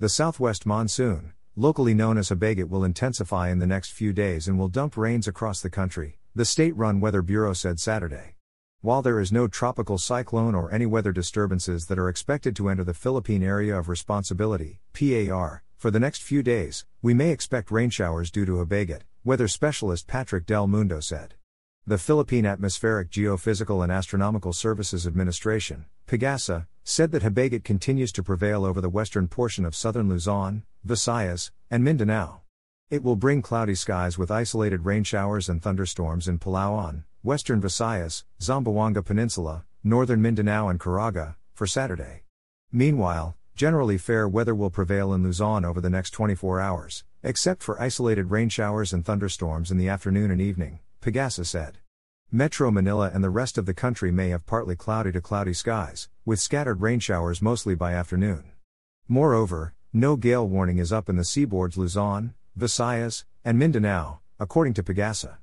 the southwest monsoon, locally known as Habagat, will intensify in the next few days and will dump rains across the country, the state run Weather Bureau said Saturday. While there is no tropical cyclone or any weather disturbances that are expected to enter the Philippine Area of Responsibility, PAR, for the next few days, we may expect rain showers due to Habagat, weather specialist Patrick Del Mundo said. The Philippine Atmospheric Geophysical and Astronomical Services Administration, PAGASA, said that Habagat continues to prevail over the western portion of southern Luzon, Visayas, and Mindanao. It will bring cloudy skies with isolated rain showers and thunderstorms in Palawan, western Visayas, Zamboanga Peninsula, northern Mindanao, and Caraga, for Saturday. Meanwhile, generally fair weather will prevail in Luzon over the next 24 hours, except for isolated rain showers and thunderstorms in the afternoon and evening, Pagasa said. Metro Manila and the rest of the country may have partly cloudy to cloudy skies, with scattered rain showers mostly by afternoon. Moreover, no gale warning is up in the seaboards Luzon, Visayas, and Mindanao, according to Pagasa.